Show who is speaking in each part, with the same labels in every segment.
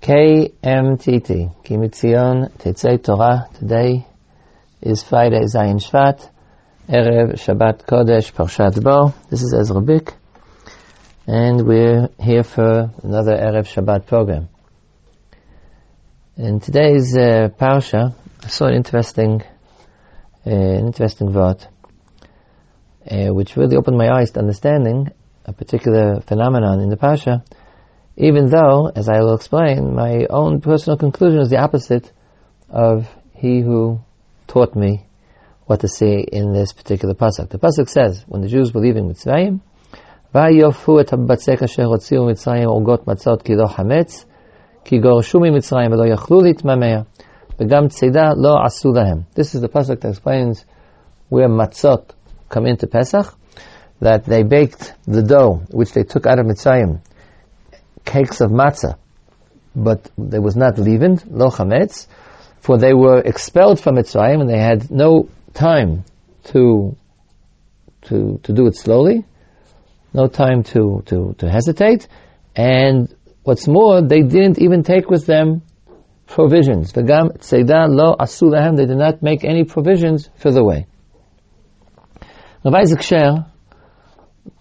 Speaker 1: KMTT, Ki MiTzion Tetzei Torah. Today is Friday, Zayin Shvat, Erev Shabbat Kodesh, Parshat Bo. This is Ezra Bick, and we're here for another Erev Shabbat program. In today's uh, Parsha, I saw an interesting, uh, an interesting word, uh, which really opened my eyes to understanding a particular phenomenon in the Parsha, even though, as I will explain, my own personal conclusion is the opposite of he who taught me what to say in this particular pasuk. The pasuk says, when the Jews were leaving Mitzrayim, ויופו את הבצק אשר הוציאו מצרים עוגות מצות כי לא חמץ, כי גורשו ממצרים ולא יכלו להתממע, וגם צידה לא עשו להם. This is the pasuk that explains where matzot come into Pesach, that they baked the dough which they took out of Mitzrayim cakes of matzah, but there was not leavened, lo chametz, for they were expelled from Mitzrayim and they had no time to to to do it slowly, no time to to to hesitate, and what's more, they didn't even take with them provisions. V'gam tzeda lo asu They did not make any provisions for the way. Rav Isaac Sher,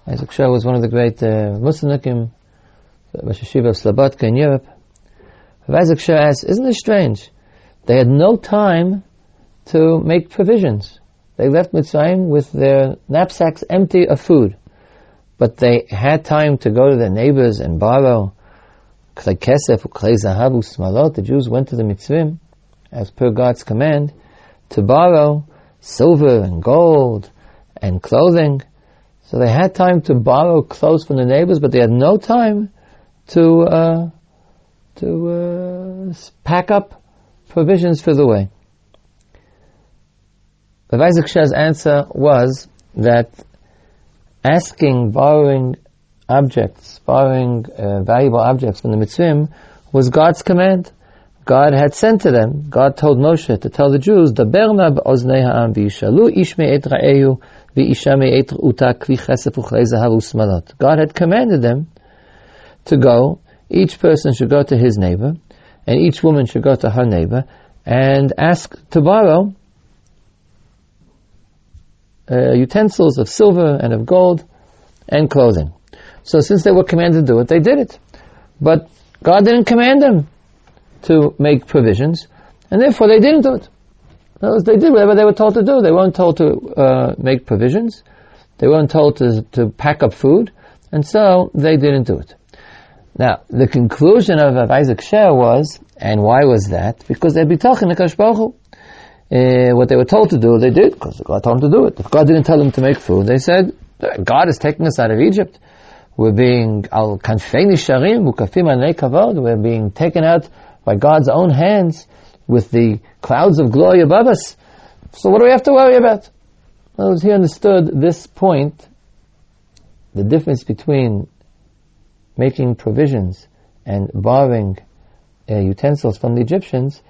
Speaker 1: Isaac Sher was one of the great uh, Muslims Rosh Yeshiva of Slobodka in Europe, Isaac Sher asks, isn't this strange? They had no time to make provisions. They left Mitzrayim with their knapsacks empty of food. But they had time to go to their neighbors and borrow. The Jews went to the Mitzrayim, as per God's command, to borrow silver and gold and clothing. So they had time to borrow clothes from the neighbors, but they had no time to uh, to uh, pack up provisions for the way. Rav Isaac Sher's answer was that asking, borrowing objects, borrowing uh, valuable objects from the Mitzrim was God's command. God had sent to them. God told Moshe to tell the Jews. God had commanded them to go, each person should go to his neighbor, and each woman should go to her neighbor, and ask to borrow uh, utensils of silver and of gold and clothing. So since they were commanded to do it, they did it. But God didn't command them to make provisions, and therefore they didn't do it. Words, they did whatever they were told to do. They weren't told to uh, make provisions. They weren't told to, to pack up food, and so they didn't do it. Now, the conclusion of, of Isaac Sher was, and why was that? Because be talking to Baruch uh, what they were told to do, they did, because God told them to do it. If God didn't tell them to make food, they said, God is taking us out of Egypt. We're being al kanfeni sharim ukafim kavod. We're being taken out by God's own hands with the clouds of glory above us. So what do we have to worry about? Well, he understood this point, the difference between making provisions and borrowing uh, utensils from the Egyptians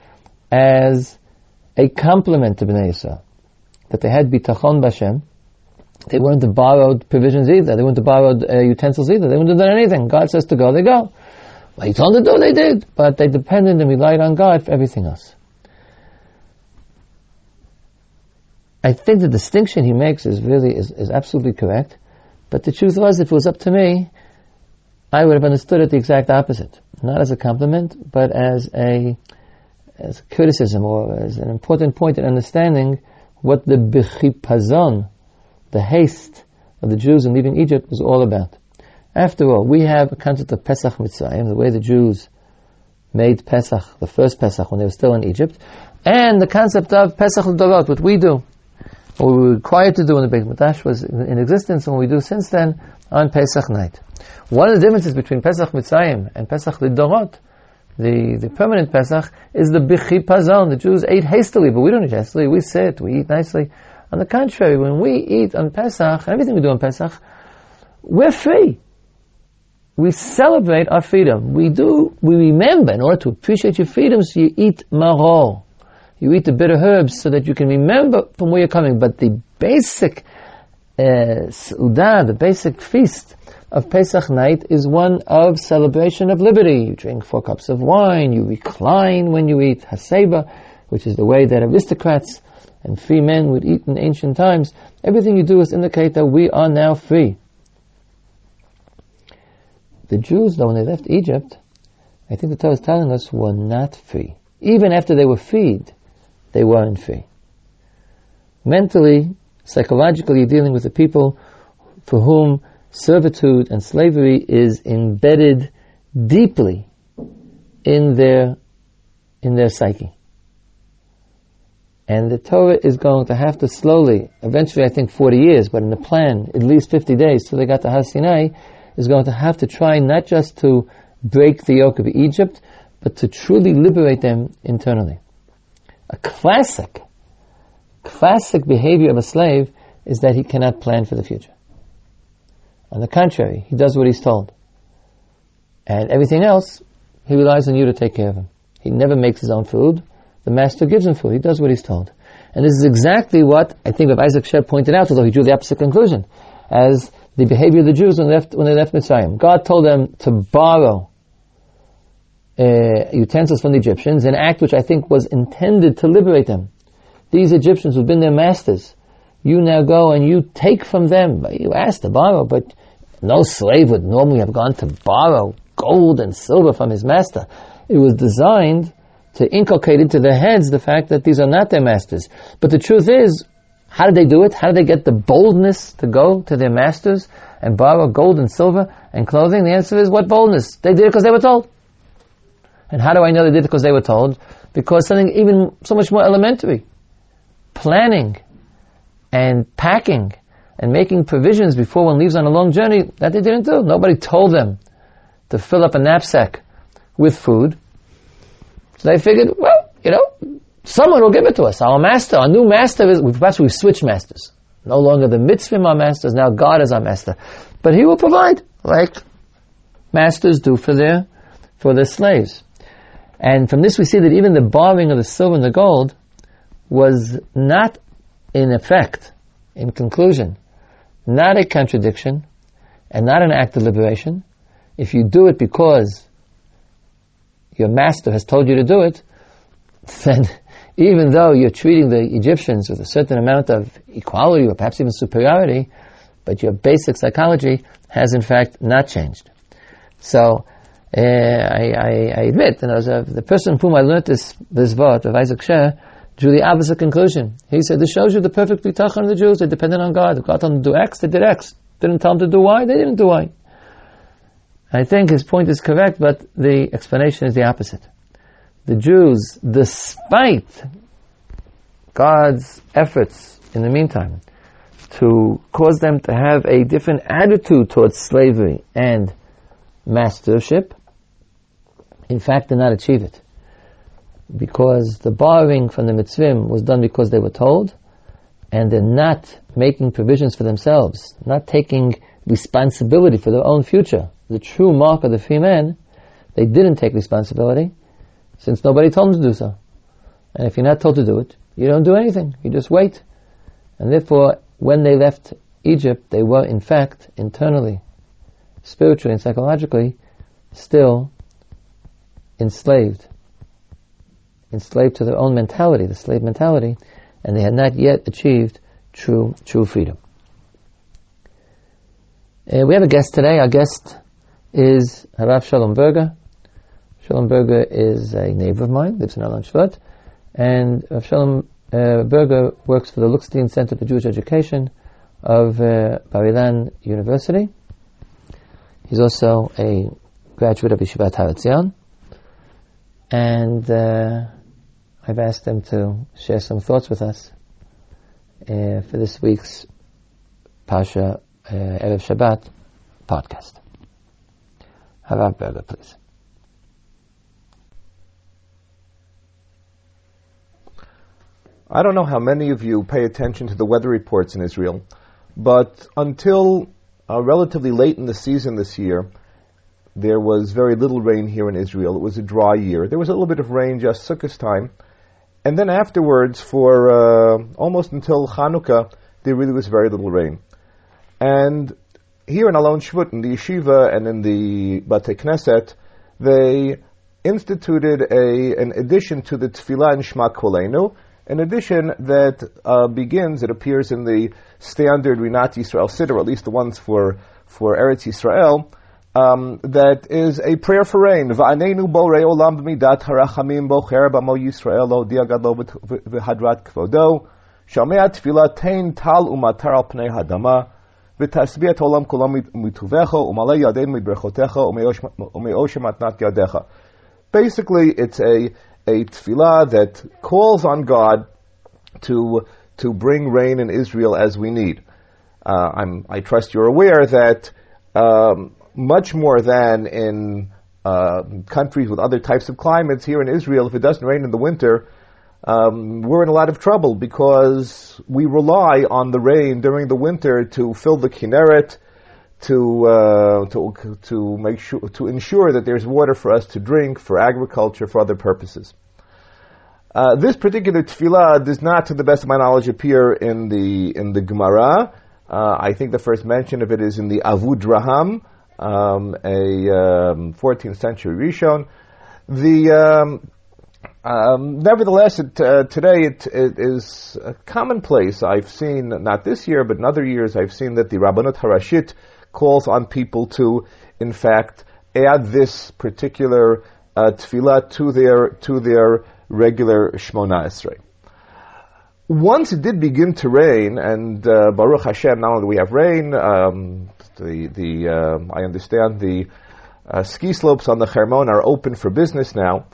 Speaker 1: as a compliment to Bnei Yisrael. That they had bitachon b'Hashem. They weren't borrowed provisions either. They weren't borrowed uh, utensils either. They wouldn't have done anything. God says to go, they go. What He told them to do, they did. But they depended and relied on God for everything else. I think the distinction he makes is really, is, is absolutely correct. But the truth was, if it was up to me, I would have understood it the exact opposite. Not as a compliment, but as a, as a criticism or as an important point in understanding what the bechipazon, the haste of the Jews in leaving Egypt was all about. After all, we have a concept of Pesach Mitzrayim, the way the Jews made Pesach, the first Pesach when they were still in Egypt, and the concept of Pesach L'Dorot, what we do, what we were required to do when the Beit Mikdash was in existence, and what we do since then on Pesach night. One of the differences between Pesach Mitzrayim and Pesach Lidorot, the, the permanent Pesach, is the Bichi Pazon. The Jews ate hastily, but we don't eat hastily. We sit, we eat nicely. On the contrary, when we eat on Pesach, everything we do on Pesach, we're free. We celebrate our freedom. We do, we remember, in order to appreciate your freedom, so you eat maror. You eat the bitter herbs so that you can remember from where you're coming. But the basic uh, the basic feast, of Pesach night is one of celebration of liberty. You drink four cups of wine, you recline when you eat haseba, which is the way that aristocrats and free men would eat in ancient times. Everything you do is indicate that we are now free. The Jews, though, when they left Egypt, I think the Torah is telling us, were not free. Even after they were freed, they weren't free. Mentally, psychologically, dealing with the people for whom servitude and slavery is embedded deeply in their, in their psyche. And the Torah is going to have to slowly, eventually I think 40 years, but in the plan, at least 50 days till they got to Har is going to have to try not just to break the yoke of Egypt, but to truly liberate them internally. A classic, classic behavior of a slave is that he cannot plan for the future. On the contrary, he does what he's told. And everything else, he relies on you to take care of him. He never makes his own food. The master gives him food. He does what he's told. And this is exactly what I think Rav Isaac Sher pointed out, although he drew the opposite conclusion, as the behavior of the Jews when they left, when they left Mitzrayim. God told them to borrow uh, utensils from the Egyptians, an act which I think was intended to liberate them. These Egyptians who've been their masters, you now go and you take from them. You ask to borrow, but no slave would normally have gone to borrow gold and silver from his master. It was designed to inculcate into their heads the fact that these are not their masters. But the truth is, how did they do it? How did they get the boldness to go to their masters and borrow gold and silver and clothing? The answer is, what boldness? They did it because they were told. And how do I know they did it because they were told? Because something even so much more elementary. Planning and packing and making provisions before one leaves on a long journey, that they didn't do. Nobody told them to fill up a knapsack with food. So they figured, well, you know, someone will give it to us. Our master, our new master is, perhaps we've switched masters. No longer the mitzvah our masters, now God is our master. But He will provide, like masters do for their, for their slaves. And from this we see that even the borrowing of the silver and the gold was not in effect, in conclusion, not a contradiction and not an act of liberation. If you do it because your master has told you to do it, then even though you're treating the Egyptians with a certain amount of equality or perhaps even superiority, but your basic psychology has in fact not changed. So, uh, I, I, admit, and uh, the person whom I learned this, this word of Isaac Sher drew the opposite conclusion. He said, this shows you the perfect bitachon of the Jews. They depended on God. If God told them to do X, they did X. Didn't tell them to do Y, they didn't do Y. I think his point is correct, but the explanation is the opposite. The Jews, despite God's efforts in the meantime to cause them to have a different attitude towards slavery and mastership, in fact did not achieve it. Because the borrowing from the Mitzrim was done because they were told, and they're not making provisions for themselves, not taking responsibility for their own future the true mark of the free man, they didn't take responsibility since nobody told them to do so. And if you're not told to do it, you don't do anything. You just wait. And therefore, when they left Egypt, they were in fact internally, spiritually and psychologically, still enslaved. Enslaved to their own mentality, the slave mentality, and they had not yet achieved true, true freedom. We have a guest today. Our guest is Harav Shalom Berger. Shalom Berger is a neighbor of mine, lives in Alon Shvut, and Rav Shalom uh, Berger works for the Lookstein Center for Jewish Education of uh, Bar Ilan University. He's also a graduate of Yeshivat Har Etzion, and uh, I've asked them to share some thoughts with us uh, for this week's Parsha uh, Erev Shabbat podcast. Harav Berger, please.
Speaker 2: I don't know how many of you pay attention to the weather reports in Israel, but until uh, relatively late in the season this year, there was very little rain here in Israel. It was a dry year. There was a little bit of rain just Sukkot time. And then afterwards, for uh, almost until Hanukkah, there really was very little rain. And here in Alon Shvut, in the yeshiva and in the Bate Knesset, they instituted a, an addition to the Tefillah and Shema Kolenu, an addition that uh, begins, it appears in the standard Rinat Yisrael Siddur, at least the ones for, for Eretz Yisrael, um, that is a prayer for rain. Va'anenu bo olam b'midat harachamim bo cher b'mo Yisrael lo diagad v'hadrat kvodo. Shamea tefillah tein tal umatar al pnei hadama. ותשביע את העולם כולו מטובך, ומלא ידינו מברכותיך, ומאושר מתנת ידיך. Basically, it's a, a tefillah that calls on God to, to bring rain in Israel as we need. Uh, i trust you're aware that um, much more than in uh, countries with other types of climates, here in Israel, if it doesn't rain in the winter, um, we're in a lot of trouble because we rely on the rain during the winter to fill the Kinneret, to uh, to to make sure to ensure that there's water for us to drink, for agriculture, for other purposes. Uh, this particular tefillah does not, to the best of my knowledge, appear in the in the Gemara. Uh, I think the first mention of it is in the Avudraham, um, a um, 14th century Rishon. The um, um, nevertheless, it, uh, today it, it is commonplace. I've seen, not this year, but in other years, I've seen that the Rabbanut Harashit calls on people to, in fact, add this particular uh, tefillah to their, to their regular Shmona Esrei. Once it did begin to rain, and uh, Baruch Hashem, now that we have rain, um, the, the, uh, I understand the uh, ski slopes on the Hermon are open for business now.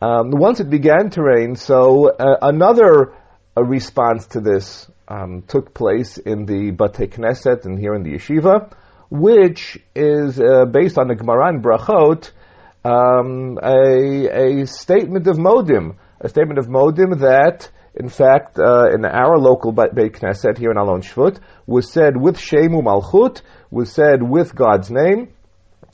Speaker 2: Um, once it began to rain, so uh, another uh, response to this um, took place in the Bate Knesset and here in the yeshiva, which is uh, based on the Gemara and Brachot, um, a, a statement of Modim, a statement of Modim that, in fact, uh, in our local Beit Knesset here in Alon Shvut, was said with Shemu Malchut, was said with God's name,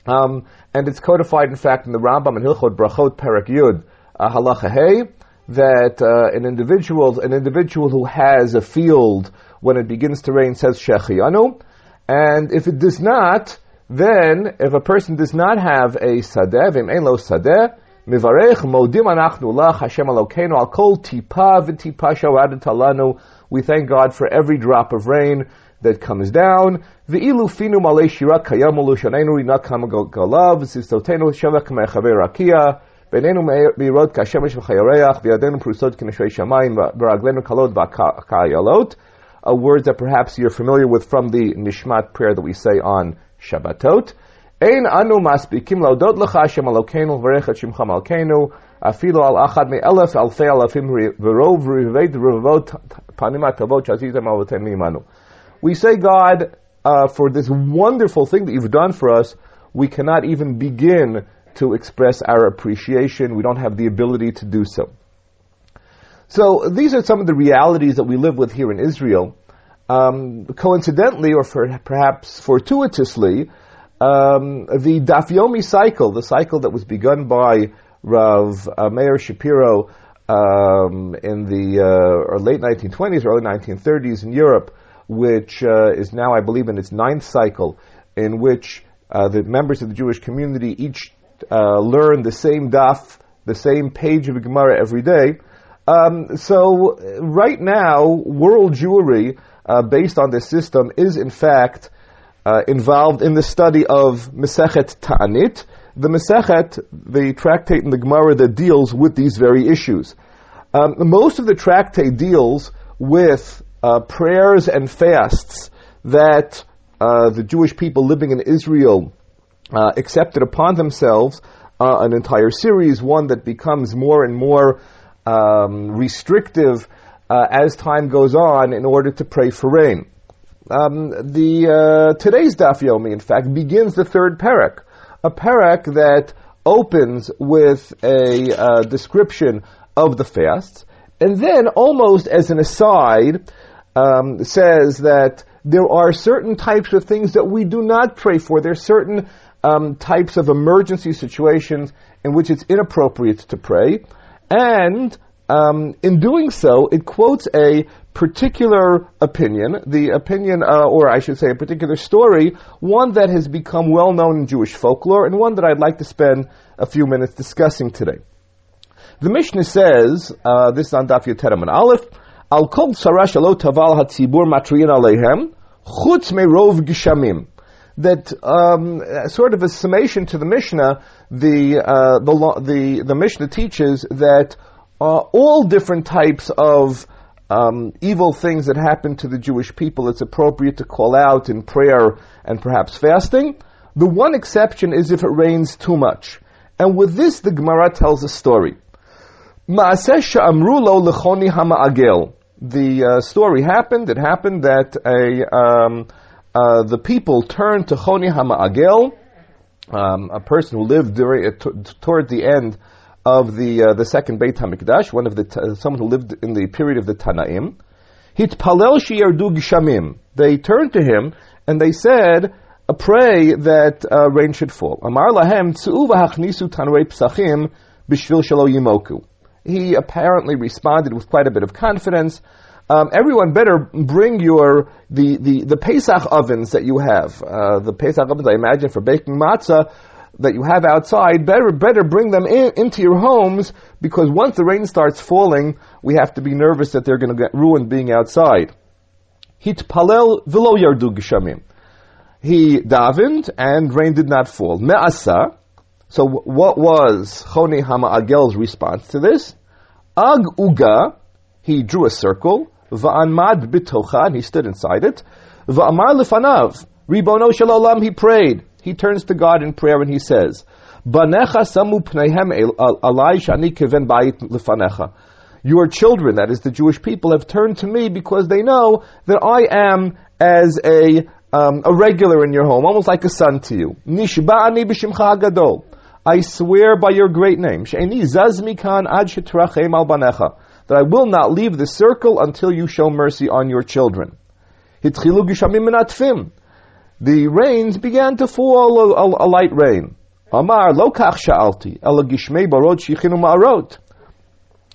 Speaker 2: um, and it's codified, in fact, in the Rambam and Hilchot Brachot Perak Yud, uh, halacha hey, that uh, an individual, an individual who has a field when it begins to rain says shehecheyanu, and if it does not, then if a person does not have a sadeh, v'im lo sadeh, mivarech modim anachnu lach Hashem Elokeinu al kol tipa v'tipa shawadet alanu. We thank God for every drop of rain that comes down. V'ilu finu malei shira kayamu lushanenu rinakam galav zistotenu shavak mechaver rakia. בינינו מאירות כשמש וכירח, וידינו פרוסות כנשרי שמיים, ורגלינו קלות וכאיילות. A word that perhaps you're familiar with from the Nishmat prayer that we say on Shabbatot. אין אנו מספיקים להודות לך, השם אלוקינו, לברך את שמך מלכנו, אפילו על אחד מאלף אלפי אלפים ורוב רבבי רבבות פנים הטובות שעשיתם אבותינו עמנו. We say, God, uh, for this wonderful thing that you've done for us, we cannot even begin to express our appreciation. We don't have the ability to do so. So these are some of the realities that we live with here in Israel. Um, coincidentally, or for, perhaps fortuitously, um, the Dafyomi cycle, the cycle that was begun by Rav uh, Meir Shapiro um, in the uh, late 1920s, early 1930s in Europe, which uh, is now, I believe, in its ninth cycle, in which uh, the members of the Jewish community each uh, learn the same daf, the same page of Gemara every day. Um, so right now, world Jewry, uh, based on this system, is in fact uh, involved in the study of Mesechet Ta'anit, the Mesechet, the tractate in the Gemara that deals with these very issues. Um, most of the tractate deals with uh, prayers and fasts that uh, the Jewish people living in Israel uh, accepted upon themselves uh, an entire series, one that becomes more and more um, restrictive uh, as time goes on in order to pray for rain. Um, the uh, today's Daf Yomi, in fact, begins the third parak, a parak that opens with a uh, description of the fasts, and then, almost as an aside, um, says that there are certain types of things that we do not pray for. There are certain um, types of emergency situations in which it's inappropriate to pray, and um, in doing so, it quotes a particular opinion, the opinion, uh, or I should say a particular story, one that has become well known in Jewish folklore, and one that I'd like to spend a few minutes discussing today. The Mishnah says, uh, this is on Daf Yoteram and Aleph, Al kol tzara taval hatzibur matriyin alehem, chutz merov gishamim. That um, sort of a summation to the Mishnah, the, uh, the, the, the Mishnah teaches that uh, all different types of um, evil things that happen to the Jewish people, it's appropriate to call out in prayer and perhaps fasting. The one exception is if it rains too much. And with this, the Gemara tells a story. The uh, story happened. It happened that a um, uh, the people turned to Choni Hama'agel, um, a person who lived during, uh, t- toward the end of the uh, the second Beit Hamikdash, one of the t- someone who lived in the period of the Tanaim. Hitpalel shiyardu gishamim. They turned to him and they said, "Pray that uh, rain should fall." Amar lahem tzu v'hachnisu tanrei psachim b'shvil shelo yimoku. He apparently responded with quite a bit of confidence. Um, everyone better bring your the, the, the Pesach ovens that you have. Uh, the Pesach ovens, I imagine, for baking matzah that you have outside, better better bring them in, into your homes because once the rain starts falling, we have to be nervous that they're going to get ruined being outside. Hitpalel v'lo yardu gishamim. He davened and rain did not fall. Me'asa. So what was Choni Hama Agel's response to this? Ag uga. He drew a circle. Va'anmad bitocha. And he stood inside it. Va'amar lefanav. Ribono shalom. He prayed he turns to God in prayer and he says, Banecha samu shani bayit lefanecha. Your children, that is the Jewish people, have turned to me because they know that I am as a um, a regular in your home, almost like a son to you. I swear by your great name, that I will not leave the circle until you show mercy on your children. The rains began to fall, a, a, a light rain. Amar lo kach sha'alti, ela gishmei barot shichinu ma'arot.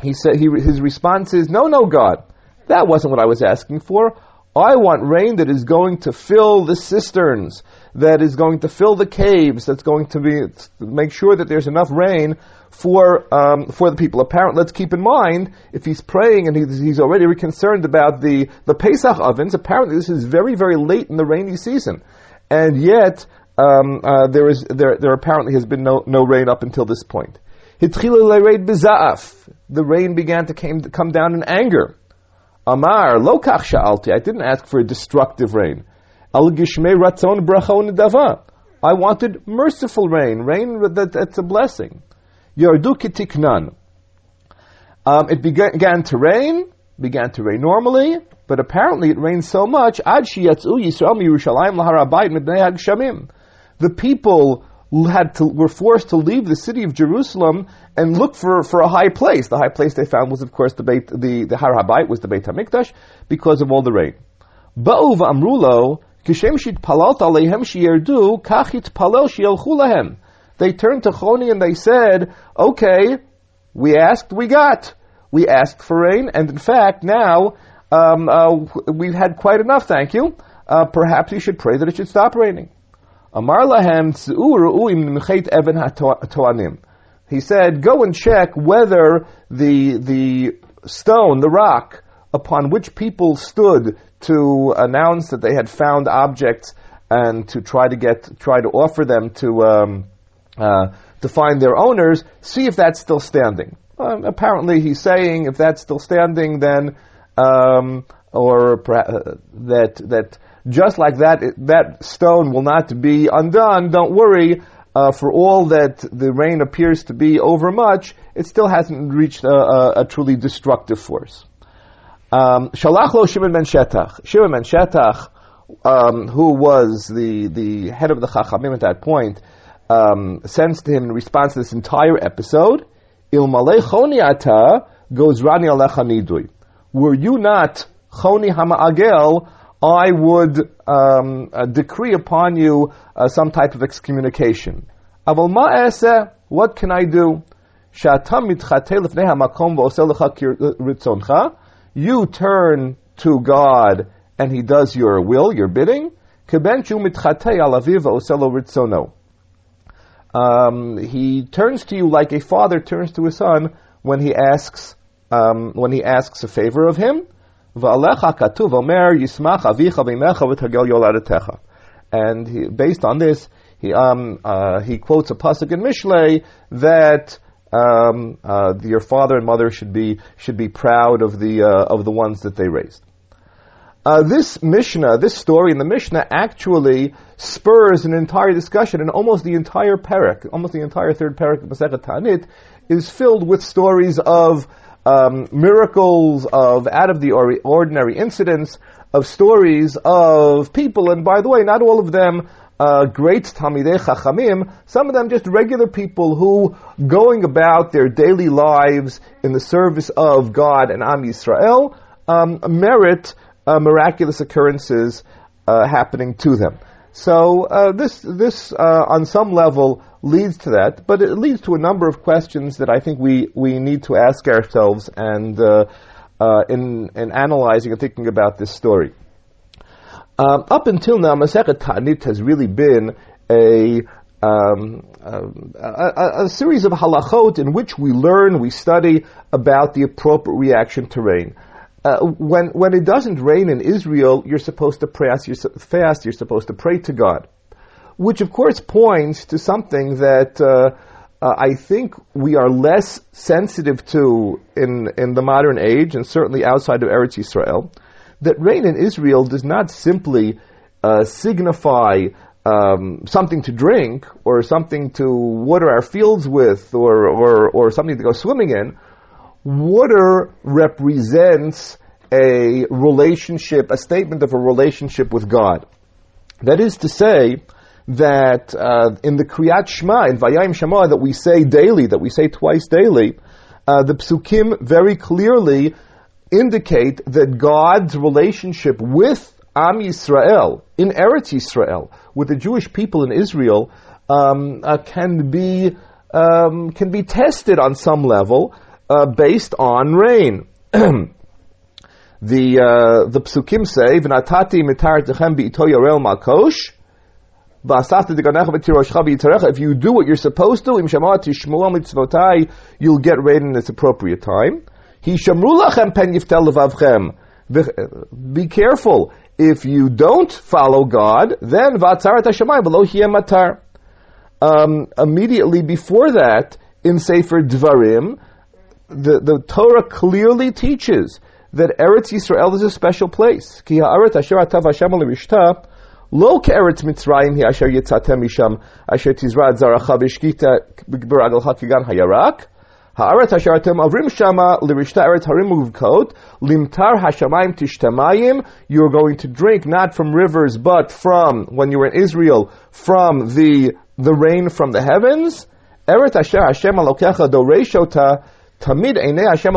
Speaker 2: He said, he, his response is, no, no, God, that wasn't what I was asking for. I want rain that is going to fill the cisterns, that is going to fill the caves, that's going to be make sure that there's enough rain for um, for the people. Apparently, let's keep in mind if he's praying and he's, he's already concerned about the the Pesach ovens. Apparently, this is very very late in the rainy season, and yet um, uh, there is there there apparently has been no no rain up until this point. The rain began to came, come down in anger. Amar, lo kach sha'alti. I didn't ask for a destructive rain. Al gishmei ratzon bracha dava. I wanted merciful rain, rain that, that's a blessing. Yardu kitiknan. Um, it began, to rain, began to rain normally, but apparently it rained so much. The people had to, were forced to leave the city of Jerusalem and look for, for a high place. The high place they found was, of course, the Beit, the, the Har Habayit was the Beit HaMikdash because of all the rain. Ba'u v'amrulo, kishem shit palalt aleihem shiyerdu, kachit palel shielchu lahem. They turned to Choni and they said, okay, we asked, we got. We asked for rain, and in fact, now, um, uh, we've had quite enough, thank you. Uh, perhaps you should pray that it should stop raining. Amar lahem He said, go and check whether the, the stone, the rock, upon which people stood to announce that they had found objects and to try to get, try to offer them to, um, uh, to find their owners, see if that's still standing. Uh, apparently he's saying if that's still standing, then, um, or uh, that, that just like that, it, that stone will not be undone. Don't worry. Uh, for all that the rain appears to be overmuch, it still hasn't reached a, a, a truly destructive force. Um, Shalach lo Shimon ben Shetach. Shimon ben Shetach, um, who was the, the head of the Chachamim at that point, um, sends to him in response to this entire episode, Ilmale choniata goes rani alecha nidui. Were you not choni hama'agel, I would um, uh, decree upon you uh, some type of excommunication. Aval ma'ese, what can I do? Uh, you turn to God and He does your will, your bidding. Um, he turns to you like a father turns to his son when he asks um, when he asks a favor of him. And he, based on this, he um, uh, he quotes a pasuk in Mishlei that um, uh, your father and mother should be should be proud of the uh, of the ones that they raised. Uh, this Mishnah, this story in the Mishnah, actually spurs an entire discussion, and almost the entire parak, almost the entire third parak of Masechet Ta'anit, is filled with stories of um, miracles, of out of the ordinary incidents, of stories of people, and by the way, not all of them uh, great Talmidei Chachamim, some of them just regular people who, going about their daily lives in the service of God and Am Yisrael, um, merit miraculous occurrences uh, happening to them. So uh, this this uh, on some level leads to that, but it leads to a number of questions that I think we, we need to ask ourselves and uh, uh, in in analyzing and thinking about this story. Um, up until now, Masechet Ta'anit has really been a um, a, a, a, series of halachot in which we learn, we study about the appropriate reaction to rain. Uh, when when it doesn't rain in Israel, you're supposed to pray, you're fast. You're supposed to pray to God, which of course points to something that uh, uh, I think we are less sensitive to in in the modern age, and certainly outside of Eretz Yisrael. That rain in Israel does not simply uh, signify um, something to drink or something to water our fields with or, or, or something to go swimming in water represents a relationship, a statement of a relationship with God. That is to say, that uh, in the Kriyat Shema, in Vayayim Shema, that we say daily, that we say twice daily, uh, the psukim very clearly indicate that God's relationship with Am Yisrael, in Eretz Yisrael, with the Jewish people in Israel, um, uh, can be um, can be tested on some level uh, based on rain. the uh, the psukim say, "V'natati yorel makosh." If you do what you're supposed to, you'll get rain in its appropriate time. Be careful. If you don't follow God, then um, immediately before that, in Sefer Dvarim, the, the Torah clearly teaches that Eretz Yisrael is a special place. Ki ha'aret asher atav Hashem lo ke'eretz Mitzrayim hi asher yitzatem misham asher tizrad zaracha v'shkita b'ragalcha kigan hayarak. Ha'aret asher atem avrim shama lirishta eretz harim uvkot limtar hashamayim tishtamayim. You're going to drink not from rivers, but from, when you were in Israel, from the, the rain from the heavens. Eretz asher Hashem alokecha doreshota Tamid Hashem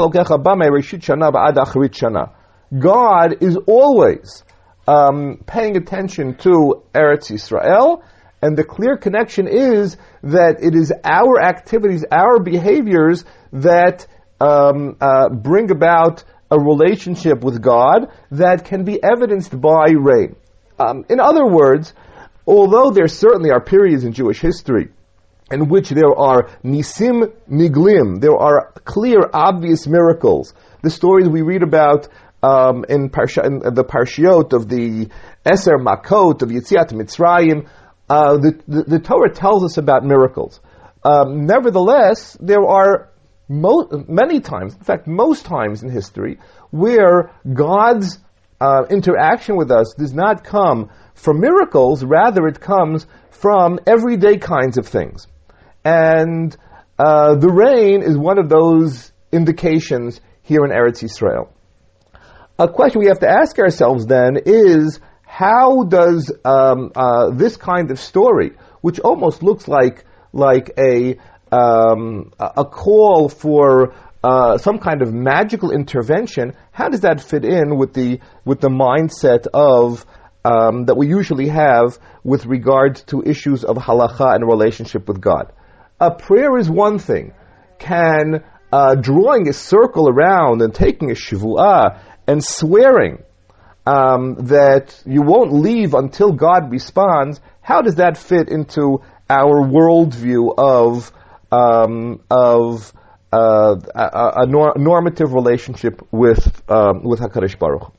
Speaker 2: shana. God is always um, paying attention to Eretz Yisrael, and the clear connection is that it is our activities, our behaviors that um, uh, bring about a relationship with God that can be evidenced by rain. Um, in other words, although there certainly are periods in Jewish history in which there are nisim niglim, there are clear, obvious miracles. The stories we read about um, in, Parsha, in, the parshiot of the Eser Makot of Yitziat Mitzrayim, uh, the, the, the, Torah tells us about miracles. Um, nevertheless, there are mo- many times, in fact, most times in history, where God's uh, interaction with us does not come from miracles, rather it comes from everyday kinds of things. And uh, the rain is one of those indications here in Eretz Yisrael. A question we have to ask ourselves then is how does um, uh, this kind of story, which almost looks like like a um, a call for uh, some kind of magical intervention, how does that fit in with the with the mindset of um, that we usually have with regard to issues of halacha and relationship with God? A prayer is one thing. can, uh, drawing a circle around and taking a shivu'ah and swearing um, that you won't leave until God responds, how does that fit into our worldview of um, of uh, a, a nor- normative relationship with um, with Hakadosh Baruch?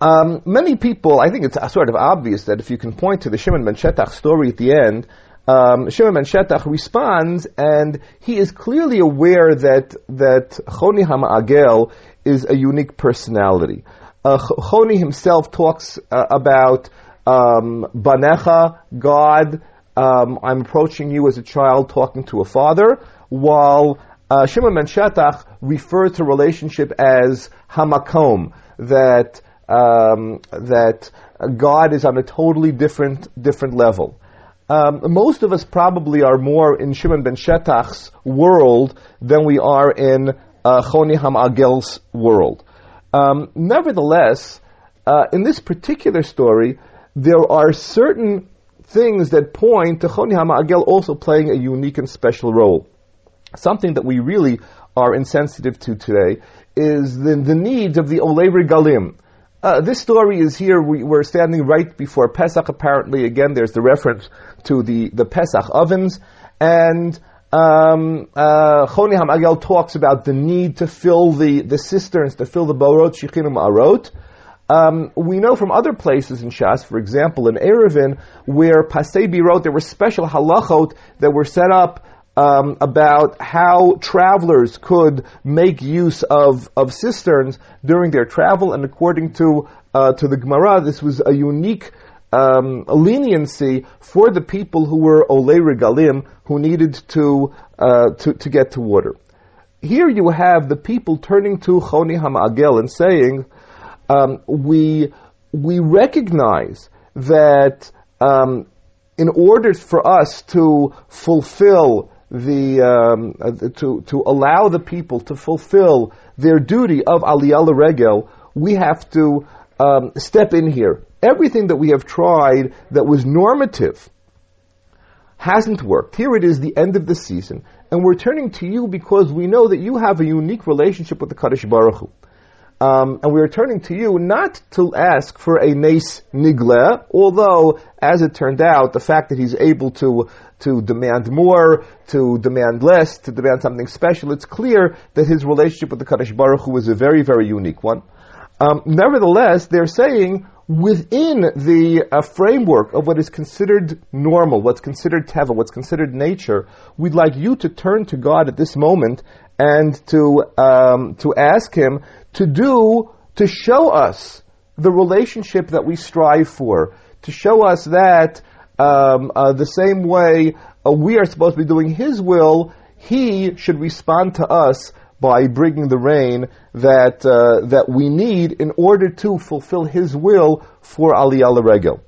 Speaker 2: Um, many people, I think it's sort of obvious that if you can point to the Shimon ben Shetach story at the end, um, Shimon ben Shetach responds, and he is clearly aware that that Choni Hama'agel is a unique personality. Uh, Choni himself talks uh, about um, Banecha, God. Um, I'm approaching you as a child talking to a father, while uh, Shimon ben Shetach refers to relationship as Hamakom, that um, that God is on a totally different different level. Um, most of us probably are more in Shimon ben Shetach's world than we are in uh, Choni Hamagel's world. Um, nevertheless, uh, in this particular story, there are certain things that point to Choni Hamagel also playing a unique and special role. Something that we really are insensitive to today is the, the needs of the Olei Regalim. Uh, this story is here. We, are standing right before Pesach. Apparently, again, there's the reference to the, the Pesach ovens, and um, uh, Choni Hamagel talks about the need to fill the, the cisterns, to fill the borot shichinum arot. Um, we know from other places in Shas, for example, in Eruvin, where Pasebi wrote there were special halachot that were set up um, about how travelers could make use of, of cisterns during their travel, and according to uh, to the Gemara, this was a unique um, leniency for the people who were olei regalim, who needed to, uh, to to get to water. Here you have the people turning to Choni Hamagel and saying, um, we we recognize that um, in order for us to fulfill the um, uh, to to allow the people to fulfill their duty of aliyah regel, we have to um, step in here. Everything that we have tried that was normative hasn't worked. Here it is, the end of the season, and we're turning to you because we know that you have a unique relationship with the Kadosh Baruch Hu. Um, and we are turning to you not to ask for a nace nigle, although, as it turned out, the fact that he's able to to demand more, to demand less, to demand something special, it's clear that his relationship with the Kadosh Baruch Hu is a very, very unique one. Um, nevertheless, they're saying within the uh, framework of what is considered normal, what's considered teva, what's considered nature, we'd like you to turn to God at this moment and to um, to ask Him to do to show us the relationship that we strive for, to show us that um, uh, the same way uh, we are supposed to be doing His will, He should respond to us by bringing the rain that uh, that we need in order to fulfill His will for Aliyah Regel.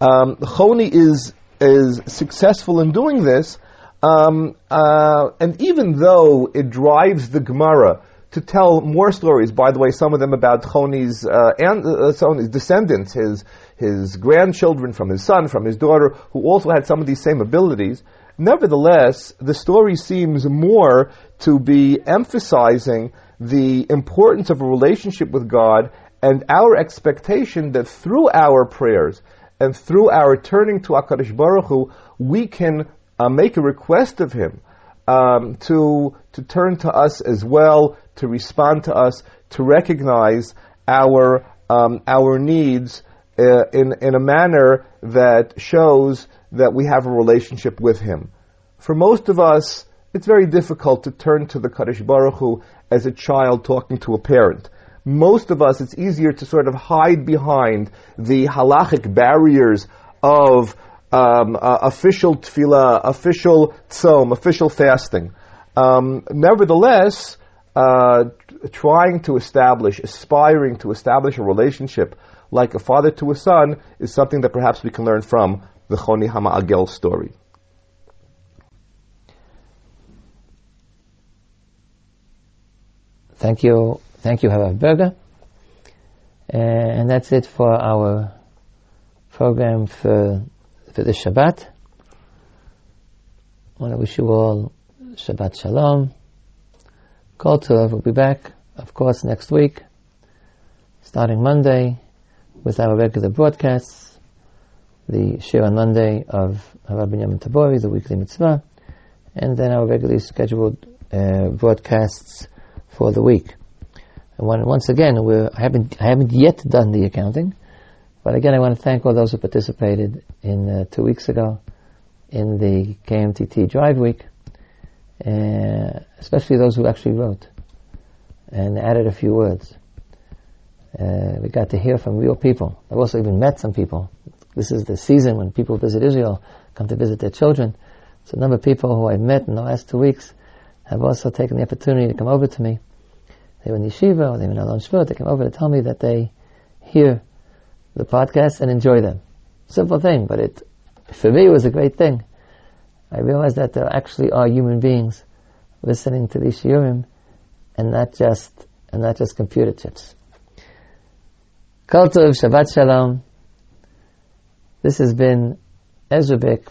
Speaker 2: Um, Choni is is successful in doing this, um, uh, and even though it drives the Gemara to tell more stories. By the way, some of them about Choni's uh, and uh, descendants, his his grandchildren from his son, from his daughter, who also had some of these same abilities. Nevertheless, the story seems more to be emphasizing the importance of a relationship with God and our expectation that through our prayers and through our turning to Hakadosh Baruch Hu, we can uh, make a request of Him um, to to turn to us as well, to respond to us, to recognize our um, our needs uh, in in a manner that shows that we have a relationship with Him. For most of us, it's very difficult to turn to the Kadosh Baruch Hu as a child talking to a parent. Most of us, it's easier to sort of hide behind the halachic barriers of um, uh, official tefillah, official tzom, official fasting. Um, nevertheless, uh, trying to establish, aspiring to establish a relationship like a father to a son is something that perhaps we can learn from the Choni Hama'agel story.
Speaker 1: Thank you, thank you, Harav Berger. Uh, and that's it for our program for for this Shabbat. I want to wish you all Shabbat Shalom. Kol Tov will be back, of course, next week, starting Monday, with our regular broadcasts. The share on Monday of Rabbi Yamin Tabori, the weekly mitzvah, and then our regularly scheduled uh, broadcasts for the week. When, once again, I haven't I haven't yet done the accounting, but again, I want to thank all those who participated in uh, two weeks ago in the KMTT Drive Week, uh, especially those who actually wrote and added a few words. Uh, we got to hear from real people. I've also even met some people. This is the season when people visit Israel, come to visit their children. So a number of people who I've met in the last two weeks have also taken the opportunity to come over to me. They were in yeshiva or they were in Alon Shvut. They came over to tell me that they hear the podcast and enjoy them. Simple thing, but it, for me, it was a great thing. I realized that there actually are human beings listening to these shiurim and not just, and not just computer chips. Kol Shabbat Shalom. This has been Ezra Bick,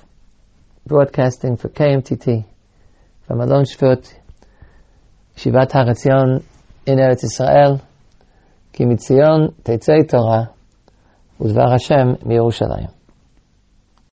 Speaker 1: broadcasting for KMTT from Alon Shvut Shivat HaRetzion in Eretz Israel, כי מציון תצא תורה, ודבר השם